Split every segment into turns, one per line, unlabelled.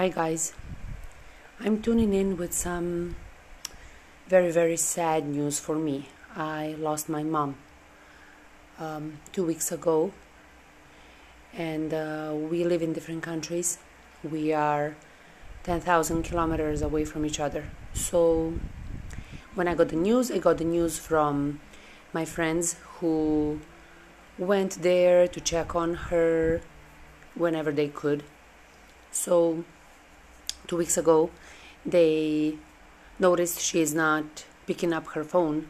Hi, guys. I'm tuning in with some very, very sad news for me. I lost my mom um, two weeks ago, and uh, we live in different countries. We are 10,000 kilometers away from each other. So, when I got the news, I got the news from my friends who went there to check on her whenever they could. So, two weeks ago, they noticed she is not picking up her phone.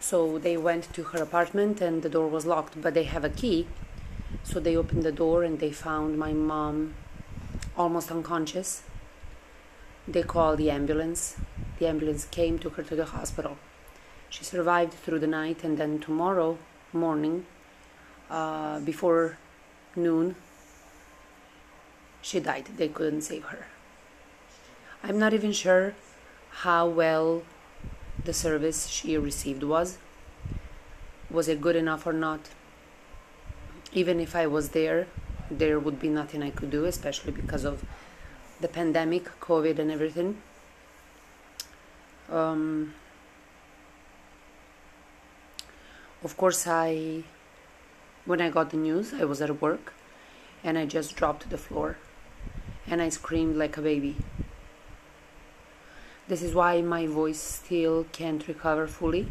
So, they went to her apartment and the door was locked, but they have a key. So, they opened the door and they found my mom almost unconscious. They called the ambulance. The ambulance came, took her to the hospital. She survived through the night, and then tomorrow morning, uh, before noon, she died. They couldn't save her. I'm not even sure how well the service she received was. Was it good enough or not? Even if I was there, there would be nothing I could do, especially because of the pandemic, COVID, and everything. Um, of course, I when I got the news, I was at work and I just dropped to the floor and I screamed like a baby. This is why my voice still can't recover fully.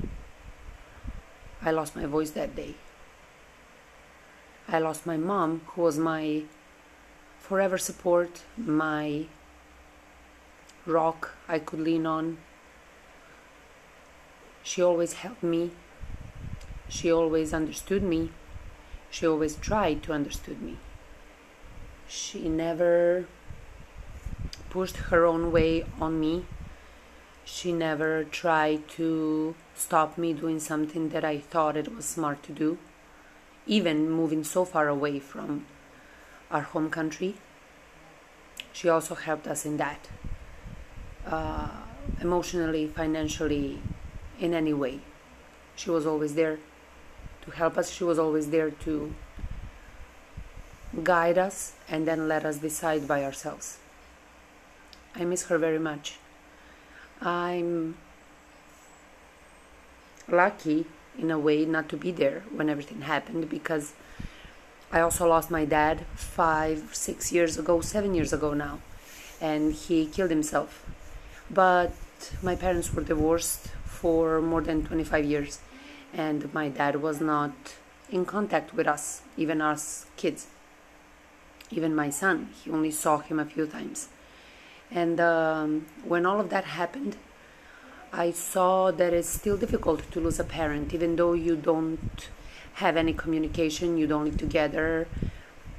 I lost my voice that day. I lost my mom, who was my forever support, my rock I could lean on. She always helped me. She always understood me. She always tried to understand me. She never pushed her own way on me. She never tried to stop me doing something that I thought it was smart to do, even moving so far away from our home country. She also helped us in that, uh, emotionally, financially, in any way. She was always there to help us. She was always there to guide us and then let us decide by ourselves. I miss her very much. I'm lucky in a way not to be there when everything happened because I also lost my dad five, six years ago, seven years ago now, and he killed himself. But my parents were divorced for more than 25 years, and my dad was not in contact with us, even us kids. Even my son, he only saw him a few times. And um, when all of that happened, I saw that it's still difficult to lose a parent, even though you don't have any communication, you don't live together,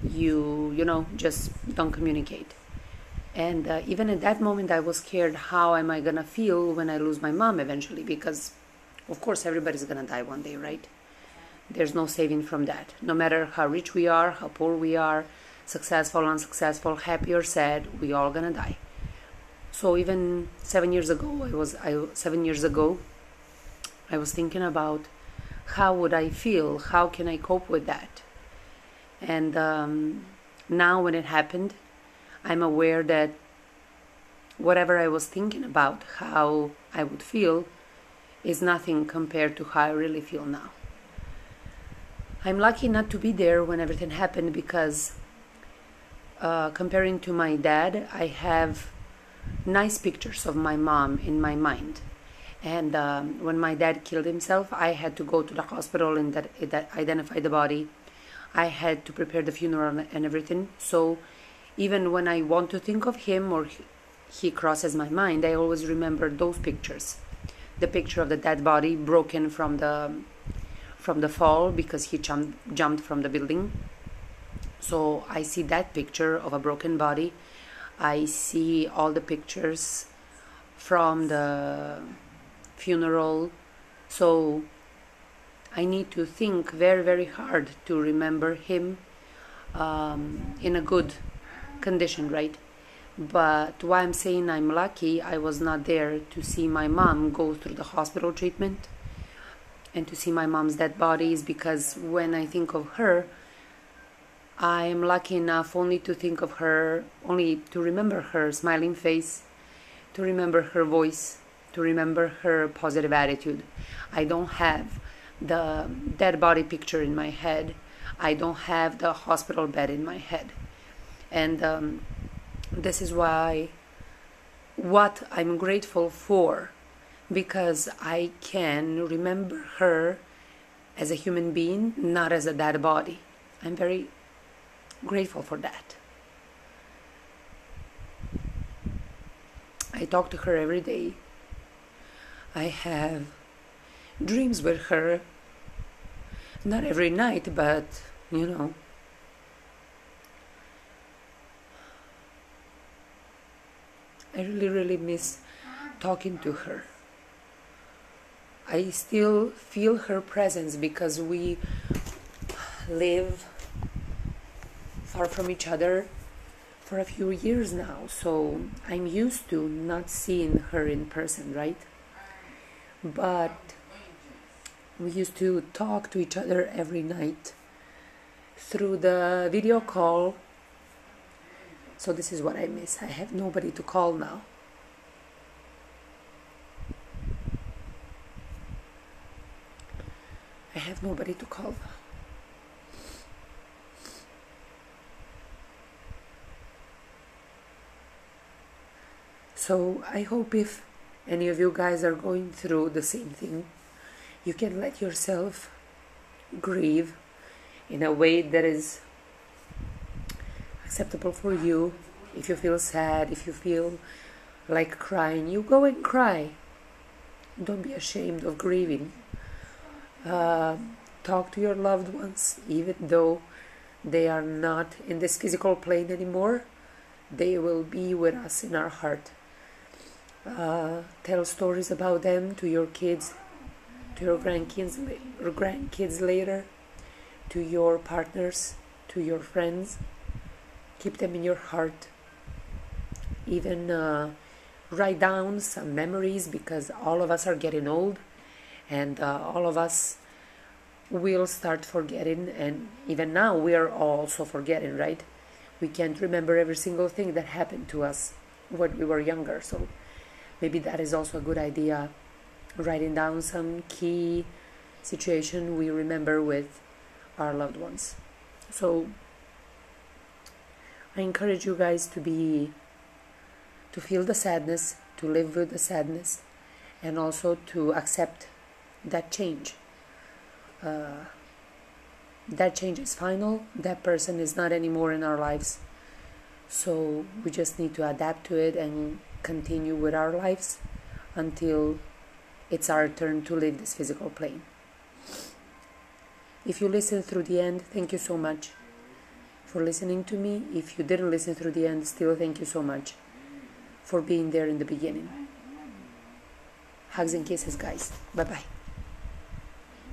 you you know just don't communicate. And uh, even at that moment, I was scared. How am I gonna feel when I lose my mom eventually? Because, of course, everybody's gonna die one day, right? There's no saving from that. No matter how rich we are, how poor we are, successful, unsuccessful, happy or sad, we all gonna die. So even seven years ago, I was I seven years ago, I was thinking about how would I feel, how can I cope with that, and um, now when it happened, I'm aware that whatever I was thinking about, how I would feel, is nothing compared to how I really feel now. I'm lucky not to be there when everything happened because, uh, comparing to my dad, I have nice pictures of my mom in my mind. And um, when my dad killed himself, I had to go to the hospital and that, that identify the body. I had to prepare the funeral and everything. So even when I want to think of him or he crosses my mind, I always remember those pictures. The picture of the dead body broken from the from the fall because he jumped jumped from the building. So I see that picture of a broken body I see all the pictures from the funeral. So I need to think very, very hard to remember him um, in a good condition, right? But why I'm saying I'm lucky, I was not there to see my mom go through the hospital treatment and to see my mom's dead body is because when I think of her, I am lucky enough only to think of her, only to remember her smiling face, to remember her voice, to remember her positive attitude. I don't have the dead body picture in my head. I don't have the hospital bed in my head. And um, this is why what I'm grateful for because I can remember her as a human being, not as a dead body. I'm very grateful for that. I talk to her every day. I have dreams with her. Not every night, but you know. I really, really miss talking to her. I still feel her presence because we live far from each other for a few years now. So I'm used to not seeing her in person, right? But we used to talk to each other every night through the video call. So this is what I miss. I have nobody to call now. I have nobody to call now. So I hope if any of you guys are going through the same thing, you can let yourself grieve in a way that is acceptable for you. If you feel sad, if you feel like crying, you go and cry. Don't be ashamed of grieving. Uh, talk to your loved ones, even though they are not in this physical plane anymore, they will be with us in our heart uh, tell stories about them to your kids, to your grandkids, your grandkids later, to your partners, to your friends. Keep them in your heart. Even uh, write down some memories because all of us are getting old and uh, all of us will start forgetting and even now we are also forgetting right we can't remember every single thing that happened to us when we were younger so maybe that is also a good idea. Writing down some key situation we remember with our loved ones. So i encourage you guys to be to feel the sadness to live with the sadness and also to accept that change. Uh, that change is final. That person is not anymore in our lives. So we just need to adapt to it and continue with our lives until it's our turn to leave this physical plane. If you listened through the end, thank you so much for listening to me. If you didn't listen through the end, still thank you so much for being there in the beginning. Hugs and kisses, guys. Bye bye.